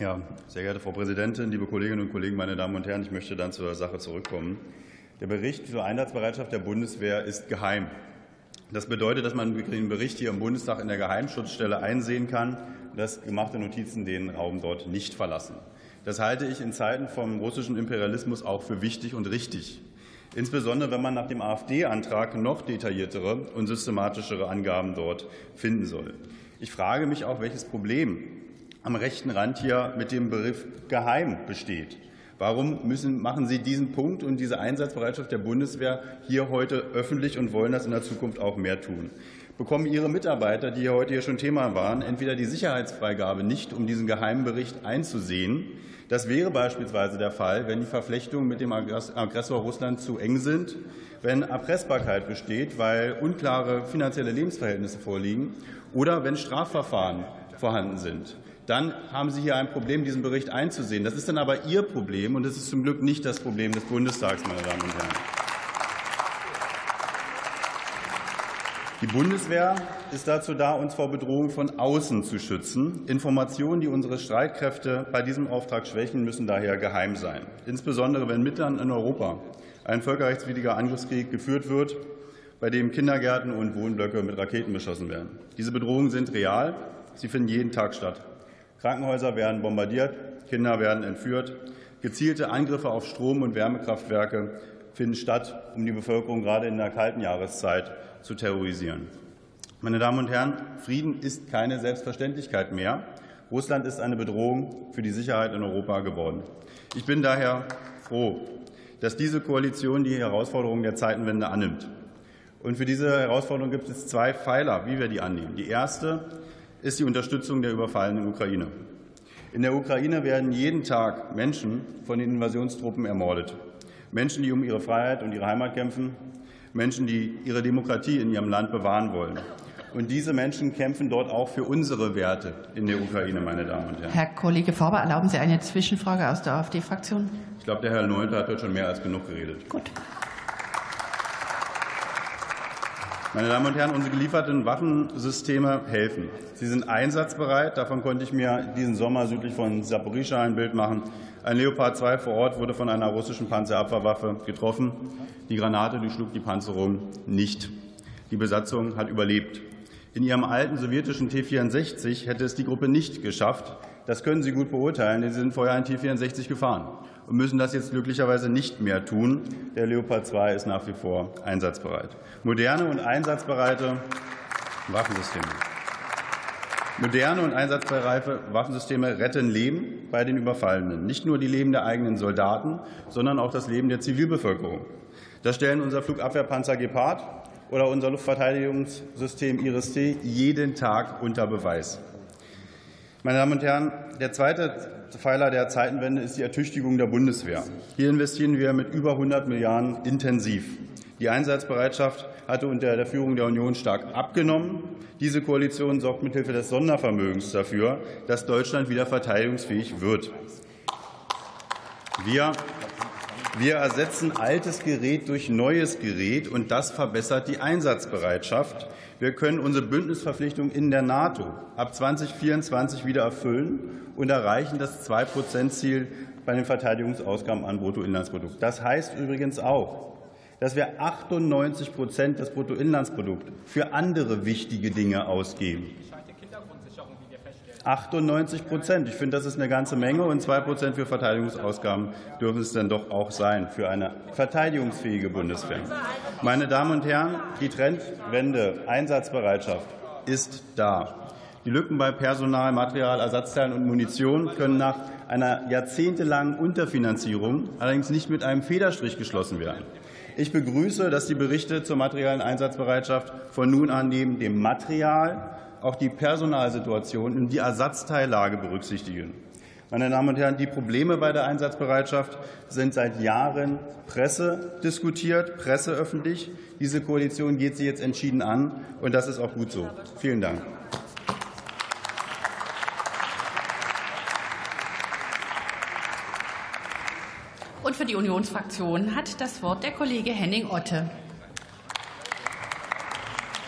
Ja, sehr geehrte Frau Präsidentin, liebe Kolleginnen und Kollegen, meine Damen und Herren, ich möchte dann zur Sache zurückkommen. Der Bericht zur Einsatzbereitschaft der Bundeswehr ist geheim. Das bedeutet, dass man den Bericht hier im Bundestag in der Geheimschutzstelle einsehen kann, dass gemachte Notizen den Raum dort nicht verlassen. Das halte ich in Zeiten vom russischen Imperialismus auch für wichtig und richtig. Insbesondere wenn man nach dem AfD-Antrag noch detailliertere und systematischere Angaben dort finden soll. Ich frage mich auch, welches Problem am rechten Rand hier mit dem Begriff geheim besteht. Warum müssen, machen Sie diesen Punkt und diese Einsatzbereitschaft der Bundeswehr hier heute öffentlich und wollen das in der Zukunft auch mehr tun? Bekommen Ihre Mitarbeiter, die heute hier schon Thema waren, entweder die Sicherheitsfreigabe nicht, um diesen geheimen Bericht einzusehen? Das wäre beispielsweise der Fall, wenn die Verflechtungen mit dem Aggressor Russland zu eng sind, wenn Erpressbarkeit besteht, weil unklare finanzielle Lebensverhältnisse vorliegen oder wenn Strafverfahren vorhanden sind dann haben Sie hier ein Problem, diesen Bericht einzusehen. Das ist dann aber Ihr Problem, und das ist zum Glück nicht das Problem des Bundestags, meine Damen und Herren. Die Bundeswehr ist dazu da, uns vor Bedrohung von außen zu schützen. Informationen, die unsere Streitkräfte bei diesem Auftrag schwächen, müssen daher geheim sein. Insbesondere wenn mitten in Europa ein völkerrechtswidriger Angriffskrieg geführt wird, bei dem Kindergärten und Wohnblöcke mit Raketen beschossen werden. Diese Bedrohungen sind real. Sie finden jeden Tag statt. Krankenhäuser werden bombardiert, Kinder werden entführt. Gezielte Angriffe auf Strom- und Wärmekraftwerke finden statt, um die Bevölkerung gerade in der kalten Jahreszeit zu terrorisieren. Meine Damen und Herren, Frieden ist keine Selbstverständlichkeit mehr. Russland ist eine Bedrohung für die Sicherheit in Europa geworden. Ich bin daher froh, dass diese Koalition die Herausforderungen der Zeitenwende annimmt. Und für diese Herausforderung gibt es zwei Pfeiler, wie wir die annehmen. Die erste ist die Unterstützung der überfallenen Ukraine. In der Ukraine werden jeden Tag Menschen von den Invasionstruppen ermordet. Menschen, die um ihre Freiheit und ihre Heimat kämpfen, Menschen, die ihre Demokratie in ihrem Land bewahren wollen. Und diese Menschen kämpfen dort auch für unsere Werte in der Ukraine, meine Damen und Herren. Herr Kollege Faber, erlauben Sie eine Zwischenfrage aus der AfD-Fraktion? Ich glaube, der Herr Neunter hat heute schon mehr als genug geredet. Gut. Meine Damen und Herren, unsere gelieferten Waffensysteme helfen. Sie sind einsatzbereit. Davon konnte ich mir diesen Sommer südlich von Saporischschja ein Bild machen. Ein Leopard 2 vor Ort wurde von einer russischen Panzerabwehrwaffe getroffen. Die Granate durchschlug die Panzerung nicht. Die Besatzung hat überlebt. In ihrem alten sowjetischen T-64 hätte es die Gruppe nicht geschafft. Das können Sie gut beurteilen, denn Sie sind vorher ein T-64 gefahren und müssen das jetzt glücklicherweise nicht mehr tun. Der Leopard 2 ist nach wie vor einsatzbereit. Moderne und einsatzbereite Waffensysteme. Moderne und einsatzbereite Waffensysteme retten Leben bei den Überfallenen. Nicht nur die Leben der eigenen Soldaten, sondern auch das Leben der Zivilbevölkerung. Das stellen unser Flugabwehrpanzer Gepard oder unser Luftverteidigungssystem Iris-T jeden Tag unter Beweis. Meine Damen und Herren, der zweite Pfeiler der Zeitenwende ist die Ertüchtigung der Bundeswehr. Hier investieren wir mit über 100 Milliarden intensiv. Die Einsatzbereitschaft hatte unter der Führung der Union stark abgenommen. Diese Koalition sorgt mithilfe des Sondervermögens dafür, dass Deutschland wieder verteidigungsfähig wird. Wir wir ersetzen altes Gerät durch neues Gerät, und das verbessert die Einsatzbereitschaft. Wir können unsere Bündnisverpflichtung in der NATO ab 2024 wieder erfüllen und erreichen das 2-Prozent-Ziel bei den Verteidigungsausgaben an Bruttoinlandsprodukt. Das heißt übrigens auch, dass wir 98 Prozent des Bruttoinlandsprodukts für andere wichtige Dinge ausgeben. 98 Prozent. Ich finde, das ist eine ganze Menge. Und 2 Prozent für Verteidigungsausgaben dürfen es dann doch auch sein für eine verteidigungsfähige Bundeswehr. Meine Damen und Herren, die Trendwende Einsatzbereitschaft ist da. Die Lücken bei Personal, Material, Ersatzteilen und Munition können nach einer jahrzehntelangen Unterfinanzierung allerdings nicht mit einem Federstrich geschlossen werden. Ich begrüße, dass die Berichte zur materiellen Einsatzbereitschaft von nun an neben dem Material auch die Personalsituation und die Ersatzteillage berücksichtigen. Meine Damen und Herren, die Probleme bei der Einsatzbereitschaft sind seit Jahren Presse diskutiert, presseöffentlich. Diese Koalition geht sie jetzt entschieden an, und das ist auch gut so. Vielen Dank. Und für die Unionsfraktion hat das Wort der Kollege Henning Otte.